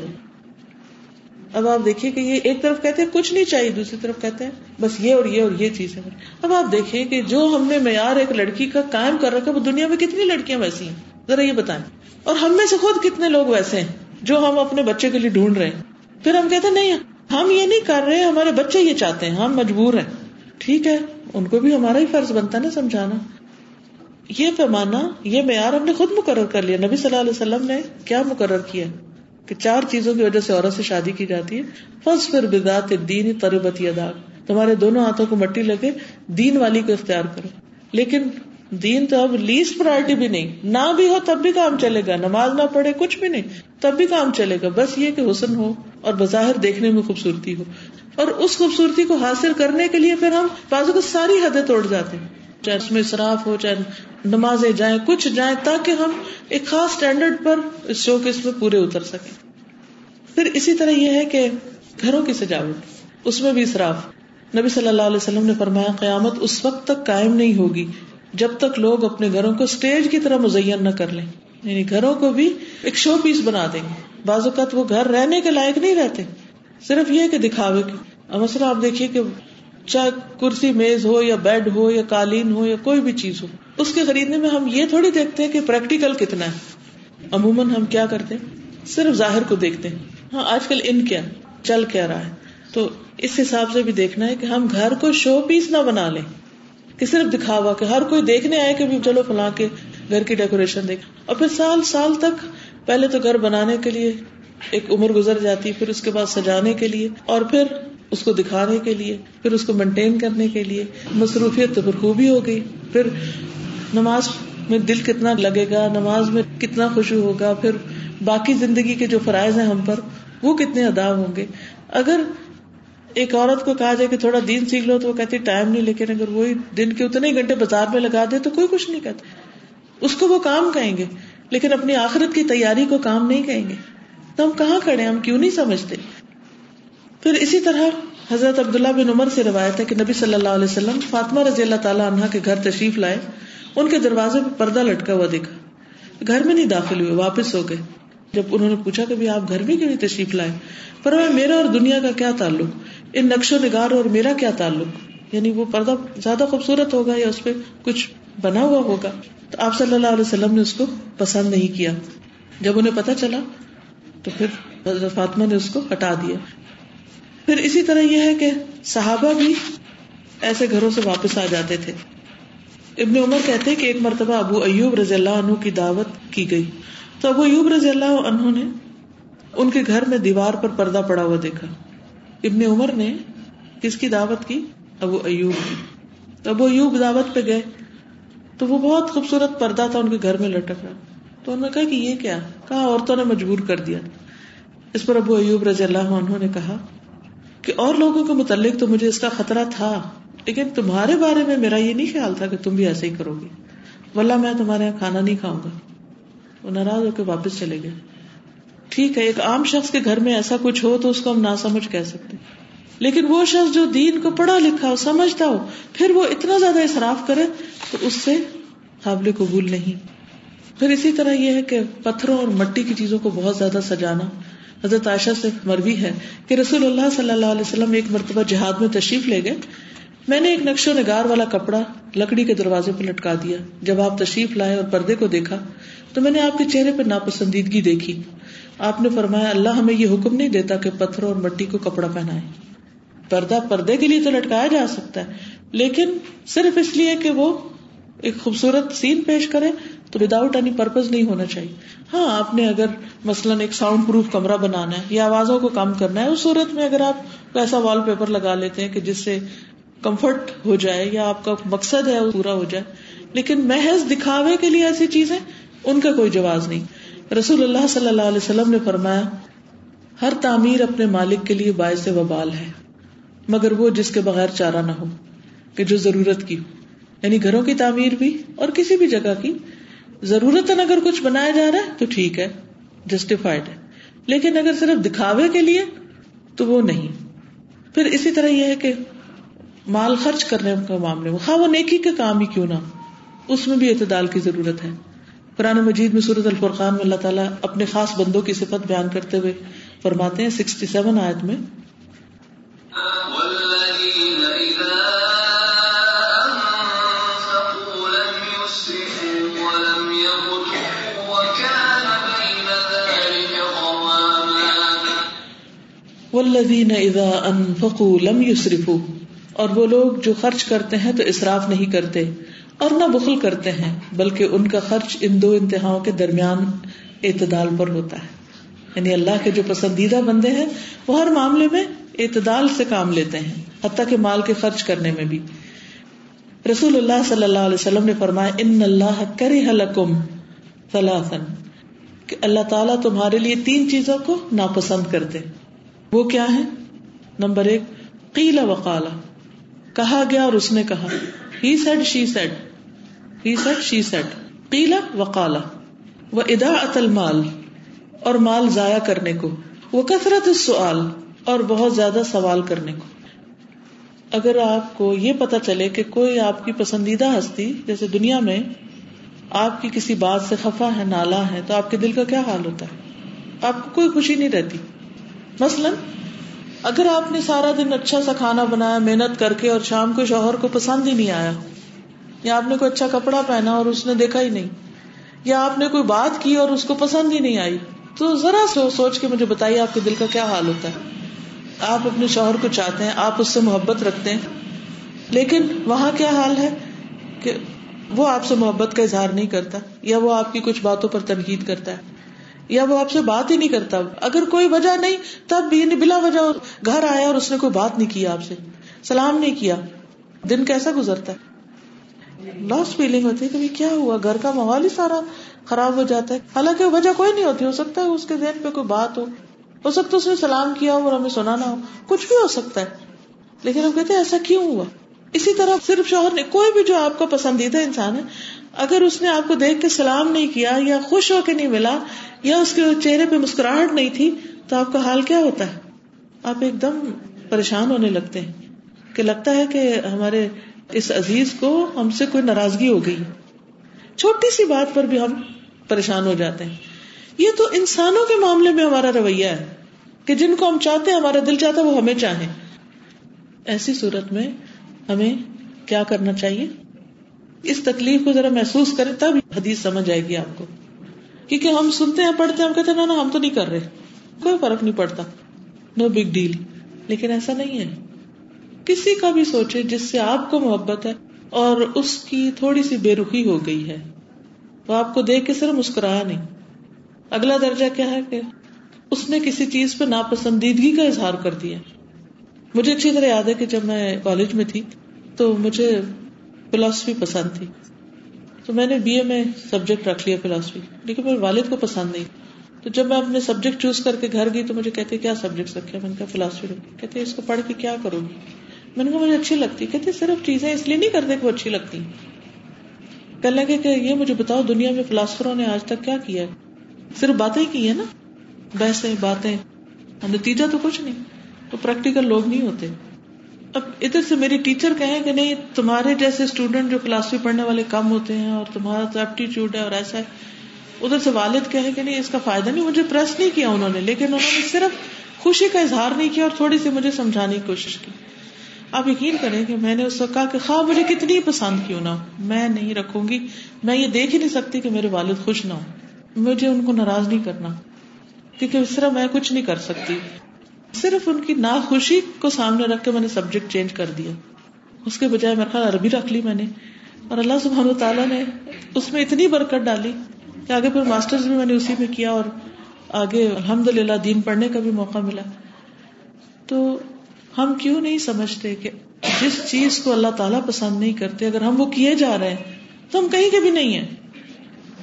اب آپ دیکھیے کہ یہ ایک طرف کہتے ہیں کچھ نہیں چاہیے، دوسری طرف کہتے ہیں بس یہ اور یہ اور یہ چیز ہے اب آپ دیکھیں کہ جو ہم نے معیار ایک لڑکی کا قائم کر رکھا وہ دنیا میں کتنی لڑکیاں ویسی ہیں؟ ذرا یہ بتائیں۔ اور ہم میں سے خود کتنے لوگ ویسے ہیں جو ہم اپنے بچے کے لیے ڈھونڈ رہے ہیں؟ پھر ہم کہتے ہیں، نہیں، ہم یہ نہیں کر رہے، ہمارے بچے یہ چاہتے ہیں، ہم مجبور ہیں۔ ٹھیک ہے، ان کو بھی ہمارا ہی فرض بنتا ہے نا سمجھانا۔ یہ پیمانہ یہ معیار ہم نے خود مقرر کر لیا۔ نبی صلی اللہ علیہ وسلم نے کیا مقرر کیا؟ کہ چار چیزوں کی وجہ سے عورت سے شادی کی جاتی ہے۔ فرض پھر بدات دین تربتی ادا تمہارے دونوں ہاتھوں کو مٹی لگے، دین والی کو اختیار کرو۔ لیکن دین تو اب لیسٹ پرائرٹی بھی نہیں۔ نہ بھی ہو تب بھی کام چلے گا۔ نماز نہ پڑھے کچھ بھی نہیں۔ تب بھی کام چلے گا۔ بس یہ کہ حسن ہو اور بظاہر دیکھنے میں خوبصورتی ہو۔ اور اس خوبصورتی کو حاصل کرنے کے لیے پھر ہم بازو کو ساری حدیں توڑ جاتے ہیں۔ چاہے اس میں اصراف ہو، چاہے نمازیں جائیں، کچھ جائیں، تاکہ ہم ایک خاص اسٹینڈرڈ پر اس شو کے اس میں پورے اتر سکیں۔ پھر اسی طرح یہ ہے کہ گھروں کی سجاوٹ، اس میں بھی اصراف نبی صلی اللہ علیہ وسلم نے فرمایا، قیامت اس وقت تک قائم نہیں ہوگی جب تک لوگ اپنے گھروں کو اسٹیج کی طرح مزین نہ کر لیں۔ یعنی گھروں کو بھی ایک شو پیس بنا دیں گے۔ بعض اوقات وہ گھر رہنے کے لائق نہیں رہتے۔ صرف یہ کہ دکھاوے کی مثلا آپ دیکھیے کہ چاہے کرسی میز ہو یا بیڈ ہو یا قالین ہو یا کوئی بھی چیز ہو، اس کے خریدنے میں ہم یہ تھوڑی دیکھتے ہیں کہ پریکٹیکل کتنا ہے۔ عموماً ہم کیا کرتے ہیں؟ صرف ظاہر کو دیکھتے ہیں۔ ہاں آج کل ان کیا، چل کیا رہا ہے۔ تو اس حساب سے بھی دیکھنا ہے کہ ہم گھر کو شو پیس نہ بنا لیں۔ کہ صرف دکھاوا کہ ہر کوئی دیکھنے آئے کہ چلو فلاں کے گھر کی ڈیکوریشن دیکھ۔ اور پھر سال سال تک، پہلے تو گھر بنانے کے لیے ایک عمر گزر جاتی، پھر اس کے بعد سجانے کے لیے۔ اور پھر اس کو دکھانے کے لیے، پھر اس کو مینٹین کرنے کے لیے۔ مصروفیت تو پھر خوبی ہو گئی۔ پھر نماز میں دل کتنا لگے گا، نماز میں کتنا خوشی ہوگا، پھر باقی زندگی کے جو فرائض ہیں ہم پر، وہ کتنے ادا ہوں گے۔ اگر ایک عورت کو کہا جائے کہ تھوڑا دین سیکھ لو تو وہ کہتی ٹائم نہیں، لیکن اگر وہی دن کے اتنے گھنٹے بازار میں لگا دے تو کوئی کچھ نہیں کہتا۔ اس کو وہ کام کہیں گے، لیکن اپنی آخرت کی تیاری کو کام نہیں کہیں گے۔ تو ہم کہاں کھڑے ہم کیوں نہیں سمجھتے؟ پھر اسی طرح حضرت عبداللہ بن عمر سے روایت ہے کہ نبی صلی اللہ علیہ وسلم فاطمہ رضی اللہ تعالیٰ عنہ کے گھر تشریف لائے، ان کے دروازے پہ پردہ لٹکا ہوا دیکھا۔ گھر میں نہیں داخل ہوئے، واپس ہو گئے۔ جب انہوں نے پوچھا کہ آپ گھر میں کیوں نہیں تشریف لائے؟ پر میرا اور دنیا کا کیا تعلق؟ ان نقش و نگار اور میرا کیا تعلق؟ یعنی وہ پردہ زیادہ خوبصورت ہوگا یا اس پہ کچھ بنا ہوا ہوگا؟ تو آپ صلی اللہ علیہ وسلم نے اس کو پسند نہیں کیا۔ جب انہیں پتا چلا، تو پھر حضرت فاطمہ نے اس کو ہٹا دیا۔ پھر اسی طرح یہ ہے کہ صحابہ بھی ایسے گھروں سے واپس آ جاتے تھے۔ ابن عمر کہتے کہ ایک مرتبہ ابو ایوب رضی اللہ عنہ کی دعوت کی گئی۔ تو ابو ایوب رضی اللہ عنہ نے ان کے گھر میں دیوار پر پردہ پڑا ہوا دیکھا۔ ابن عمر نے کس کی دعوت کی؟ ابو ایوب کی۔ تو ابو ایوب دعوت پہ گئے۔ تو وہ بہت خوبصورت پردہ تھا ان کے گھر میں لٹک رہا۔ تو انہوں نے کہا کہ یہ کیا؟ کہا، عورتوں نے مجبور کر دیا۔ اس پر ابو ایوب رضی اللہ عنہ نے کہا کہ اور لوگوں کے متعلق تو مجھے اس کا خطرہ تھا، لیکن تمہارے بارے میں میرا یہ نہیں خیال تھا کہ تم بھی ایسے ہی کرو گے۔ ولہ میں تمہارے یہاں کھانا نہیں کھاؤں گا۔ وہ ناراض ہو کے واپس چلے گئے۔ ٹھیک ہے، ایک عام شخص کے گھر میں ایسا کچھ ہو تو اس کو ہم نہ سمجھ کہہ سکتے لیکن وہ شخص جو دین کو پڑھا لکھا ہو، سمجھتا ہو، پھر وہ اتنا زیادہ اصراف کرے تو اس سے قابل قبول نہیں۔ پھر اسی طرح یہ ہے کہ پتھروں اور مٹی کی چیزوں کو بہت زیادہ سجانا۔ حضرت عائشہ سے مروی ہے کہ رسول اللہ صلی اللہ علیہ وسلم ایک مرتبہ جہاد میں تشریف لے گئے۔ میں نے ایک نقش و نگار والا کپڑا لکڑی کے دروازے پہ لٹکا دیا۔ جب آپ تشریف لائے اور پردے کو دیکھا تو میں نے آپ کے چہرے پہ ناپسندیدگی دیکھی۔ آپ نے فرمایا، اللہ ہمیں یہ حکم نہیں دیتا کہ پتھروں اور مٹی کو کپڑا پہنائے پردہ پردے کے لیے تو لٹکایا جا سکتا ہے، لیکن صرف اس لیے کہ وہ ایک خوبصورت سین پیش کرے تو وداؤٹ اینی پرپز نہیں ہونا چاہیے۔ ہاں آپ نے اگر مثلاً ایک ساؤنڈ پروف کمرہ بنانا ہے یا آوازوں کو کم کرنا ہے، اس صورت میں اگر آپ ایسا وال پیپر لگا لیتے ہیں کہ جس سے کمفرٹ ہو جائے یا آپ کا مقصد ہے وہ پورا ہو جائے، لیکن محض دکھاوے کے لیے ایسی چیزیں ان کا کوئی جواز نہیں۔ رسول اللہ صلی اللہ علیہ وسلم نے فرمایا، ہر تعمیر اپنے مالک کے لیے باعث وبال ہے، مگر وہ جس کے بغیر چارہ نہ ہو، کہ جو ضرورت کی یعنی گھروں کی تعمیر بھی اور کسی بھی جگہ کی ضرورت اگر کچھ بنایا جا رہا ہے تو ٹھیک ہے جسٹیفائڈ ہے۔ لیکن اگر صرف دکھاوے کے لیے تو وہ نہیں۔ پھر اسی طرح یہ ہے کہ مال خرچ کرنے کے معاملے میں ہاں وہ نیکی کے کام ہی کیوں نہ اس میں بھی اعتدال کی ضرورت ہے۔ قرآن مجید میں سورت الفرقان میں اللہ تعالیٰ اپنے خاص بندوں کی صفت بیان کرتے ہوئے فرماتے ہیں، سکسٹی سیون آیت میں۔ والذین اذا انفقوا لم يسرفوا اور وہ لوگ جو خرچ کرتے ہیں تو اسراف نہیں کرتے اور نہ بخل کرتے ہیں، بلکہ ان کا خرچ ان دو انتہاؤں کے درمیان اعتدال پر ہوتا ہے۔ یعنی اللہ کے جو پسندیدہ بندے ہیں، وہ ہر معاملے میں اعتدال سے کام لیتے ہیں، حتیٰ کہ مال کے خرچ کرنے میں بھی۔ رسول اللہ صلی اللہ علیہ وسلم نے فرمایا، ان اللہ کرے لکم ثلاثن کہ اللہ تعالیٰ تمہارے لیے تین چیزوں کو ناپسند کرتے۔ وہ کیا ہے؟ نمبر ایک قیلا وقالا کہا گیا اور اس نے کہا۔ He said she said he said she said قیلا وقالا وہ ادا اتل مال اور مال ضائع کرنے کو وہ کثرت سوال اور بہت زیادہ سوال کرنے کو۔ اگر آپ کو یہ پتا چلے کہ کوئی آپ کی پسندیدہ ہستی، جیسے دنیا میں آپ کی کسی بات سے خفا ہے، نالا ہے، تو آپ کے دل کا کیا حال ہوتا ہے؟ آپ کو کوئی خوشی نہیں رہتی۔ مثلاً، اگر آپ نے سارا دن اچھا سا کھانا بنایا، محنت کر کے اور شام کو شوہر کو پسند ہی نہیں آیا، یا آپ نے کوئی اچھا کپڑا پہنا اور اس نے دیکھا ہی نہیں، یا آپ نے کوئی بات کی اور اس کو پسند ہی نہیں آئی، تو ذرا سو سوچ کے مجھے بتائیے آپ کے دل کا کیا حال ہوتا ہے۔ آپ اپنے شوہر کو چاہتے ہیں، آپ اس سے محبت رکھتے ہیں، لیکن وہاں کیا حال ہے کہ وہ آپ سے محبت کا اظہار نہیں کرتا، یا وہ آپ کی کچھ باتوں پر تنقید کرتا ہے۔ یا وہ آپ سے بات ہی نہیں کرتا۔ اگر کوئی وجہ نہیں، تب بھی یعنی بلا وجہ گھر آیا اور اس نے کوئی بات نہیں کیا آپ سے۔ سلام نہیں کیا۔ دن کیسا گزرتا ہے؟ لاس فیلنگ ہوتی ہے کہ کیا ہوا؟ گھر کا ماحول ہی سارا خراب ہو جاتا ہے۔ حالانکہ وجہ کوئی نہیں ہوتی، ہو سکتا ہے اس کے ذہن پہ کوئی بات ہو۔ ہو سکتا ہے اس نے سلام کیا ہو اور ہمیں سنانا ہو۔ کچھ بھی ہو سکتا ہے۔ لیکن ہم کہتے ہیں، ایسا کیوں ہوا؟ اسی طرح صرف شوہر نے کوئی بھی جو آپ کا پسندیدہ انسان ہے اگر اس نے آپ کو دیکھ کے سلام نہیں کیا یا خوش ہو کے نہیں ملا یا اس کے چہرے پہ مسکراہٹ نہیں تھی، تو آپ کا حال کیا ہوتا ہے؟ آپ ایک دم پریشان ہونے لگتے ہیں کہ لگتا ہے کہ ہمارے اس عزیز کو ہم سے کوئی ناراضگی ہو گئی۔ چھوٹی سی بات پر بھی ہم پریشان ہو جاتے ہیں۔ یہ تو انسانوں کے معاملے میں ہمارا رویہ ہے کہ جن کو ہم چاہتے ہیں، ہمارا دل چاہتا ہے، وہ ہمیں چاہیں۔ ایسی صورت میں ہمیں کیا کرنا چاہیے؟ اس تکلیف کو ذرا محسوس کرے تب حدیث سمجھ آئے گی آپ کو۔ کیونکہ ہم سنتے ہیں، پڑھتے ہیں، ہم کہتے ہیں نا ہم تو نہیں کر رہے۔ کوئی فرق نہیں پڑتا۔ نو بگ ڈیل لیکن ایسا نہیں ہے۔ کسی کا بھی سوچے جس سے آپ کو محبت ہے اور اس کی تھوڑی سی بے رخی ہو گئی ہے تو آپ کو دیکھ کے صرف مسکرایا نہیں۔ اگلا درجہ کیا ہے کہ اس نے کسی چیز پہ ناپسندیدگی کا اظہار کر دیا۔ مجھے اچھی طرح یاد ہے کہ جب میں کالج میں تھی تو مجھے فلاسفی پسند تھی۔ تو میں نے بی اے میں سبجیکٹ رکھ لیا فلاسفی لیکن میرے والد کو پسند نہیں۔ تو جب میں اپنے سبجیکٹ چوز کر کے گھر گئی تو مجھے کہتے کیا سبجیکٹ رکھے؟ میں نے کہا فلاسفی رکھی کہتے اس کو پڑھ کے کیا کروں گی؟ میں نے کہا مجھے اچھی لگتی۔ کہتے صرف چیزیں اس لیے نہیں کرتے کہ وہ اچھی لگتی۔ کہنے لگے کہ یہ مجھے بتاؤ دنیا میں فلاسفروں نے آج تک کیا کیا ہے؟ صرف باتیں کی ہے نا؟ بحثیں، باتیں۔ نتیجہ تو کچھ نہیں۔ تو پریکٹیکل لوگ نہیں ہوتے۔ اب ادھر سے میری ٹیچر کہیں کہ نہیں، تمہارے جیسے اسٹوڈینٹ جو فلاسفی پڑھنے والے کم ہوتے ہیں اور تمہارا تو ایپٹیچیوڈ ہے اور ایسا ہے۔ ادھر سے والد کہیں کہ نہیں، اس کا فائدہ نہیں، مجھے پریس نہیں کیا انہوں نے، لیکن انہوں نے صرف خوشی کا اظہار نہیں کیا اور تھوڑی سی مجھے سمجھانے کی کوشش کی۔ آپ یقین کریں کہ میں نے اس وقت کہا کہ خواہ مجھے کتنی پسند کیوں نہ میں نہیں رکھوں گی، میں یہ دیکھ ہی نہیں سکتی کہ میرے والد خوش نہ ہو مجھے ان کو ناراض نہیں کرنا، کیونکہ اس طرح میں کچھ نہیں کر سکتی۔ صرف ان کی ناخوشی کو سامنے رکھ کے میں نے سبجیکٹ چینج کر دیا۔ اس کے بجائے میرا خیال عربی رکھ لی میں نے۔ اور اللہ سبحان تعالیٰ نے اس میں اتنی برکت ڈالی کہ آگے پھر ماسٹرز بھی میں نے اسی میں کیا اور آگے الحمد للہ دین پڑھنے کا بھی موقع ملا۔ تو ہم کیوں نہیں سمجھتے کہ جس چیز کو اللہ تعالیٰ پسند نہیں کرتے، اگر ہم وہ کیے جا رہے ہیں، تو ہم کہیں کے بھی نہیں ہیں۔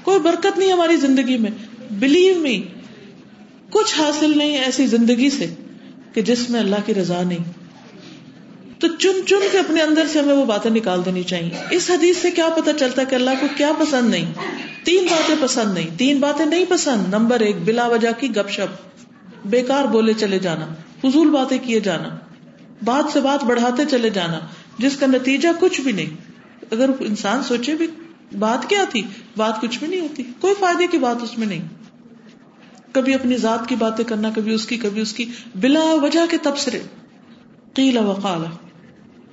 کوئی برکت نہیں ہماری زندگی میں۔ بلیو می کچھ حاصل نہیں ایسی زندگی سے۔ کہ جس میں اللہ کی رضا نہیں۔ تو چن چن کے اپنے اندر سے ہمیں وہ باتیں نکال دینی چاہیے۔ اس حدیث سے کیا پتا چلتا کہ اللہ کو کیا پسند نہیں؟ تین باتیں پسند نہیں۔ تین باتیں نہیں پسند۔ نمبر ایک، بلا وجہ کی گپ شپ۔ بیکار بولے چلے جانا۔ فضول باتیں کیے جانا۔ بات سے بات بڑھاتے چلے جانا۔ جس کا نتیجہ کچھ بھی نہیں۔ اگر انسان سوچے بھی بات کیا تھی، بات کچھ بھی نہیں ہوتی۔ کوئی فائدے کی بات اس میں نہیں۔ کبھی اپنی ذات کی باتیں کرنا، کبھی اس کی، کبھی اس کی، بلا وجہ کے تبصرے۔ قیلا وقالا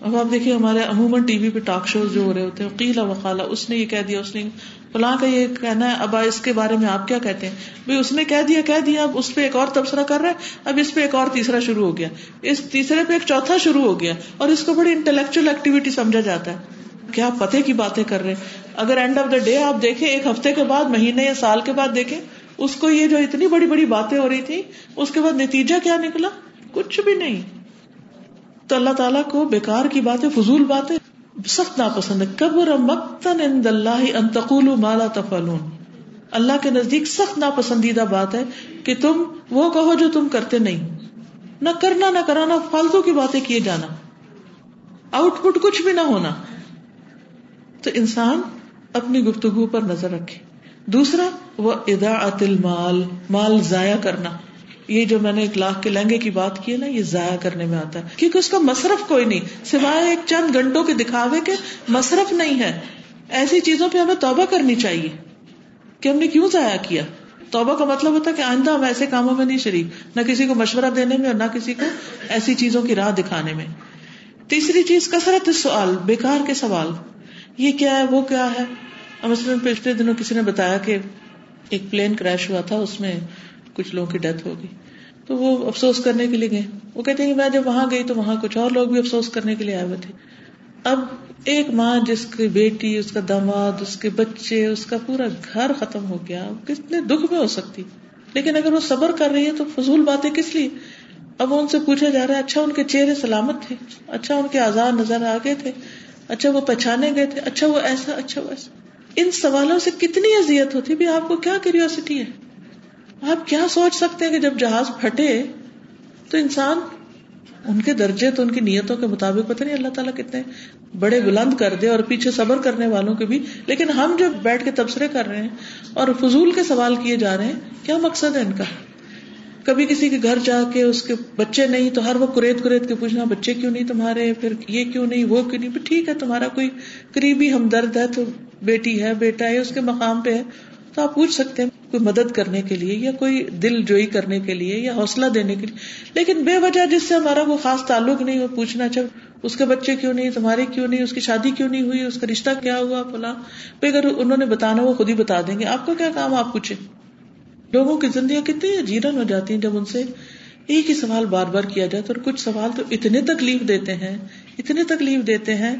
اب آپ دیکھیے ہمارے عموماً ٹی وی پہ ٹاک شوز جو ہو رہے ہوتے ہیں قیلا وقالا اس نے یہ کہہ دیا، اس نے فلاں کا یہ کہنا ہے، اب اس کے بارے میں آپ کیا کہتے ہیں؟ بھائی اس نے کہہ دیا کہہ دیا، اب اس پہ ایک اور تبصرہ کر رہا ہے اب اس پہ ایک اور تیسرا شروع ہو گیا۔ اس تیسرے پہ ایک چوتھا شروع ہو گیا اور اس کو بڑی انٹلیکچل ایکٹیویٹی سمجھا جاتا ہے۔ کیا پتے کی باتیں کر رہے ہیں؟ اگر اینڈ آف دا ڈے آپ دیکھیں، ایک ہفتے کے بعد، مہینے یا سال کے بعد دیکھیں اس کو یہ جو اتنی بڑی بڑی باتیں ہو رہی تھی، اس کے بعد نتیجہ کیا نکلا؟ کچھ بھی نہیں۔ تو اللہ تعالیٰ کو بیکار کی باتیں، فضول باتیں سخت ناپسند ہے قبر مقتن عند اللہ ان تقولوا ما لا تفعلون۔ اللہ کے نزدیک سخت ناپسندیدہ بات ہے کہ تم وہ کہو جو تم کرتے نہیں۔ نہ کرنا، نہ کرانا، فالتو کی باتیں کیے جانا۔ آؤٹ پٹ کچھ بھی نہ ہونا۔ تو انسان اپنی گفتگو پر نظر رکھے۔ دوسرا، وہ ادا المال، مال ضائع کرنا۔ یہ جو میں نے ایک لاکھ کے لہنگے کی بات کی ہے نا، یہ ضائع کرنے میں آتا ہے۔ کیونکہ اس کا مصرف کوئی نہیں، سوائے ایک چند گھنٹوں کے دکھاوے کے مصرف نہیں ہے۔ ایسی چیزوں پہ ہمیں توبہ کرنی چاہیے کہ ہم نے کیوں ضائع کیا؟ توبہ کا مطلب ہوتا ہے کہ آئندہ ہم ایسے کاموں میں نہیں شریک، نہ کسی کو مشورہ دینے میں اور نہ کسی کو ایسی چیزوں کی راہ دکھانے میں۔ تیسری چیز، کثرت سوال، بیکار کے سوال۔ یہ کیا ہے؟ وہ کیا ہے؟ مثلاً پچھلے دنوں کسی نے بتایا کہ ایک پلین کریش ہوا تھا، اس میں کچھ لوگوں کی ڈیتھ ہوگی تو وہ افسوس کرنے کے لیے گئے۔ وہ کہتے ہیں کہ میں جب وہاں گئی تو وہاں کچھ اور لوگ بھی افسوس کرنے کے لیے آئے ہوئے تھے۔ اب ایک ماں جس کی بیٹی، اس کا دماد اس کے بچے، اس کا پورا گھر ختم ہو گیا۔ کتنے دکھ میں ہو سکتی۔ لیکن اگر وہ صبر کر رہی ہے تو فضول باتیں کس لیے؟ اب ان سے پوچھا جا رہا ہے اچھا ان کے چہرے سلامت تھے؟ اچھا ان کے آزاد نظر آ گئے تھے؟ اچھا وہ پہچانے گئے تھے؟ اچھا وہ ایسا اچھا وہ ایسا۔ ان سوالوں سے کتنی اذیت ہوتی بھی آپ کو کیا کیریوسٹی ہے؟ آپ کیا سوچ سکتے ہیں کہ جب جہاز پھٹے تو انسان ان کے درجے تو ان کی نیتوں کے مطابق پتہ نہیں اللہ تعالیٰ کتنے بڑے بلند کر دے اور پیچھے صبر کرنے والوں کے بھی۔ لیکن ہم جب بیٹھ کے تبصرے کر رہے ہیں اور فضول کے سوال کیے جا رہے ہیں، کیا مقصد ہے ان کا؟ کبھی کسی کے گھر جا کے اس کے بچے نہیں تو ہر وہ کریت کریت کے پوچھنا، بچے کیوں نہیں تمہارے؟ پھر یہ کیوں نہیں؟ وہ کیوں نہیں؟ ٹھیک ہے، تمہارا کوئی قریبی ہمدرد ہے تو بیٹی ہے، بیٹا ہے، اس کے مقام پہ ہے۔ تو آپ پوچھ سکتے ہیں کوئی مدد کرنے کے لیے یا کوئی دل جوئی کرنے کے لیے یا حوصلہ دینے کے لیے۔ لیکن بے وجہ جس سے ہمارا کوئی خاص تعلق نہیں، وہ پوچھنا چاہے اس کے بچے کیوں نہیں؟ تمہارے کیوں نہیں؟ اس کی شادی کیوں نہیں ہوئی؟ اس کا رشتہ کیا ہوا؟ فلاں۔ اگر انہوں نے بتانا، وہ خود ہی بتا دیں گے۔ آپ کو کیا کام؟ آپ پوچھیں۔ لوگوں کی زندگیاں کتنی جیرن ہو جاتی ہیں جب ان سے ایک ہی سوال بار بار کیا جائے اور کچھ سوال تو اتنے تکلیف دیتے ہیں، اتنے تکلیف دیتے ہیں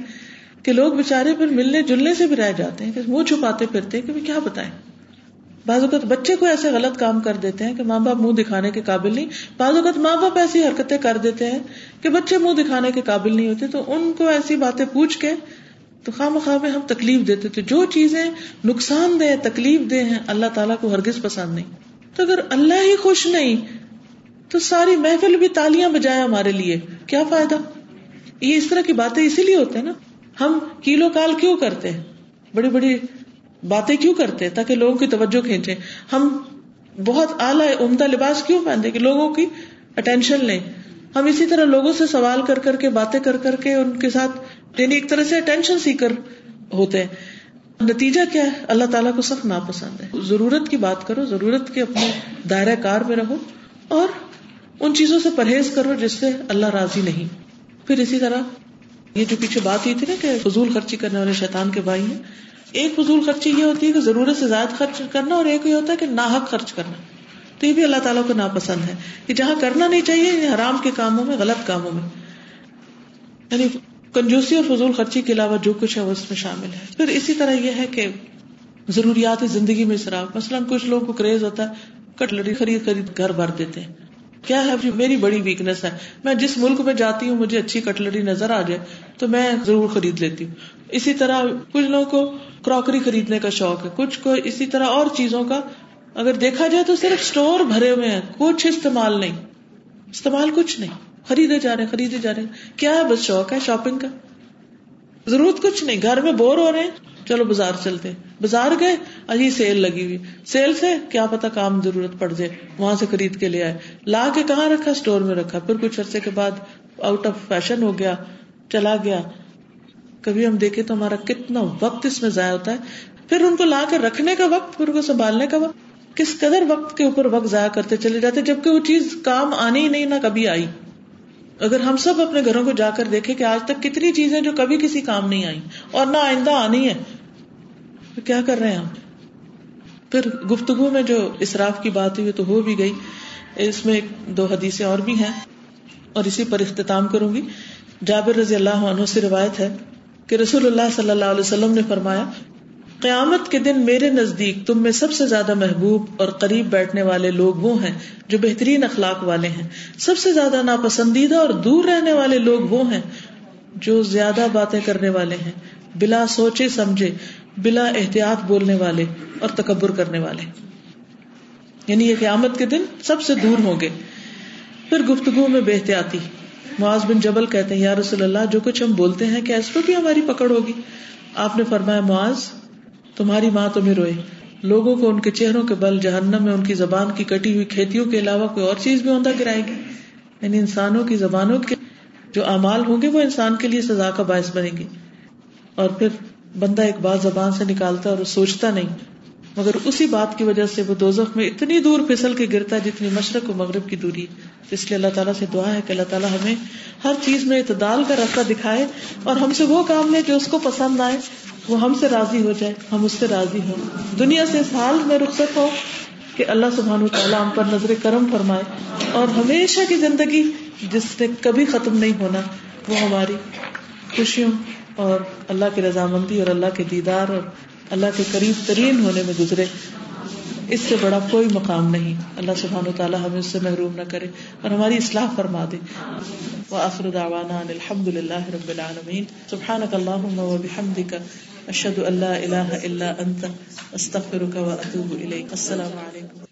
کہ لوگ بےچارے پھر ملنے جلنے سے بھی رہ جاتے ہیں، کہ منہ چھپاتے پھرتے ہیں کہ کیا بتائیں۔ بعض اوقات بچے کو ایسے غلط کام کر دیتے ہیں کہ ماں باپ منہ دکھانے کے قابل نہیں۔ بعض اوقات ماں باپ ایسی حرکتیں کر دیتے ہیں کہ بچے منہ دکھانے کے قابل نہیں ہوتے، تو ان کو ایسی باتیں پوچھ کے تو خواہ میں ہم تکلیف دیتے تھے جو چیزیں نقصان دہ تکلیف دہ ہیں، اللہ تعالیٰ کو ہرگز پسند نہیں۔ تو اگر اللہ ہی خوش نہیں، تو ساری محفل بھی تالیاں بجائے ہمارے لیے۔ کیا فائدہ؟ یہ اس طرح کی باتیں اسی لیے ہوتے ہیں نا۔ ہم کیلو کال کیوں کرتے ہیں؟ بڑی بڑی باتیں کیوں کرتے ہیں تاکہ لوگوں کی توجہ کھینچے ہم بہت اعلیٰ عمدہ لباس کیوں پہنتے کہ لوگوں کی اٹینشن لیں؟ ہم اسی طرح لوگوں سے سوال کر کر کے، باتیں کر کر کے، ان کے ساتھ یعنی ایک طرح سے اٹینشن سیکر ہوتے ہیں۔ نتیجہ کیا ہے؟ اللہ تعالیٰ کو سخت ناپسند ہے۔ ضرورت کی بات کرو، ضرورت کے اپنے دائرہ کار میں رہو اور ان چیزوں سے پرہیز کرو جس سے اللہ راضی نہیں۔ پھر اسی طرح یہ جو پیچھے بات ہوئی تھی نا کہ فضول خرچی کرنے والے شیطان کے بھائی ہیں، ایک فضول خرچی یہ ہوتی ہے کہ ضرورت سے زائد خرچ کرنا اور ایک یہ ہوتا ہے کہ ناحک خرچ کرنا۔ تو یہ بھی اللہ تعالیٰ کو ناپسند ہے کہ جہاں کرنا نہیں چاہیے حرام کے کاموں میں، غلط کاموں میں۔ یعنی کنجوسی اور فضول خرچی کے علاوہ جو کچھ ہے وہ اس میں شامل ہے۔ پھر اسی طرح یہ ہے کہ ضروریات زندگی میں شراف مثلاً کچھ لوگوں کو کریز ہوتا ہے کٹلری خرید خرید، گھر بھر دیتے ہیں۔ کیا ہے میری بڑی ویکنیس ہے۔ میں جس ملک میں جاتی ہوں، مجھے اچھی کٹلری نظر آ جائے، تو میں ضرور خرید لیتی ہوں۔ اسی طرح کچھ لوگوں کو کراکری خریدنے کا شوق ہے۔ کچھ کو اسی طرح اور چیزوں کا، اگر دیکھا جائے تو صرف اسٹور بھرے ہوئے ہیں، کچھ استعمال نہیں۔ استعمال کچھ نہیں۔ خریدے جا رہے خریدے جا رہے کیا ہے بس شوق ہے شاپنگ کا؟ ضرورت کچھ نہیں، گھر میں بور ہو رہے ہیں۔ چلو بازار چلتے بازار گئے اجی سیل لگی ہوئی۔ سیل سے کیا پتا کام ضرورت پڑ جائے، وہاں سے خرید کے لے آئے۔ لا کے کہاں رکھا؟ اسٹور میں رکھا۔ پھر کچھ عرصے کے بعد آؤٹ آف فیشن ہو گیا، چلا گیا۔ کبھی ہم دیکھے تو ہمارا کتنا وقت اس میں ضائع ہوتا ہے۔ پھر ان کو لا کر رکھنے کا وقت، پھر ان کو سنبھالنے کا وقت۔ کس قدر وقت کے اوپر وقت ضائع کرتے چلے جاتے، جبکہ وہ چیز کام آنی ہی نہیں، نہ کبھی آئی۔ اگر ہم سب اپنے گھروں کو جا کر دیکھیں کہ آج تک کتنی چیزیں جو کبھی کسی کام نہیں آئی اور نہ آئندہ آنی ہے تو کیا کر رہے ہیں ہم؟ پھر گفتگو میں جو اسراف کی بات ہوئی تو ہو بھی گئی۔ اس میں دو حدیثیں اور بھی ہیں اور اسی پر اختتام کروں گی۔ جابر رضی اللہ عنہ سے روایت ہے کہ رسول اللہ صلی اللہ علیہ وسلم نے فرمایا قیامت کے دن میرے نزدیک تم میں سب سے زیادہ محبوب اور قریب بیٹھنے والے لوگ وہ ہیں جو بہترین اخلاق والے ہیں۔ سب سے زیادہ ناپسندیدہ اور دور رہنے والے لوگ وہ ہیں جو زیادہ باتیں کرنے والے ہیں، بلا سوچے سمجھے، بلا احتیاط بولنے والے اور تکبر کرنے والے۔ یعنی یہ قیامت کے دن سب سے دور ہوں گے۔ پھر گفتگو میں بے احتیاطی۔ معاذ بن جبل کہتے ہیں، یا رسول اللہ، جو کچھ ہم بولتے ہیں، کیا اس پہ بھی ہماری پکڑ ہوگی؟ آپ نے فرمایا، معاذ تمہاری ماں تمہیں روئے۔ لوگوں کو ان کے چہروں کے بل جہنم میں، ان کی زبان کی کٹی ہوئی کھیتیوں کے علاوہ کوئی اور چیز بھی اوندہ گرائے گی؟ یعنی انسانوں کی زبانوں کے جو امال ہوں گے، وہ انسان کے لیے سزا کا باعث بنے گی اور پھر بندہ ایک بات زبان سے نکالتا اور سوچتا نہیں۔ مگر اسی بات کی وجہ سے وہ دوزخ میں اتنی دور پھسل کے گرتا ہے جتنی مشرق و مغرب کی دوری اس لیے اللہ تعالیٰ سے دعا ہے کہ اللہ تعالیٰ ہمیں ہر چیز میں اعتدال کا راستہ دکھائے اور ہم سے وہ کام لے جو اس کو پسند آئے۔ وہ ہم سے راضی ہو جائے، ہم اس سے راضی ہوں۔ دنیا سے اس حال میں رخصت ہو کہ اللہ سبحان تعالیٰ ہم پر نظر کرم فرمائے اور ہمیشہ کی زندگی جس نے کبھی ختم نہیں ہونا، وہ ہماری خوشیوں اور اللہ کی رضامندی اور اللہ کے دیدار اور اللہ کے قریب ترین ہونے میں گزرے۔ اس سے بڑا کوئی مقام نہیں۔ اللہ سبحانہ تعالیٰ ہمیں اس سے محروم نہ کرے اور ہماری اصلاح فرما دے۔ وآخر دعوانا الحمد للہ رب العالمین۔ سبحانک اللہم و بحمدک اشد اللہ اللہ اللہ انت استغفرک و الیک السلام علیکم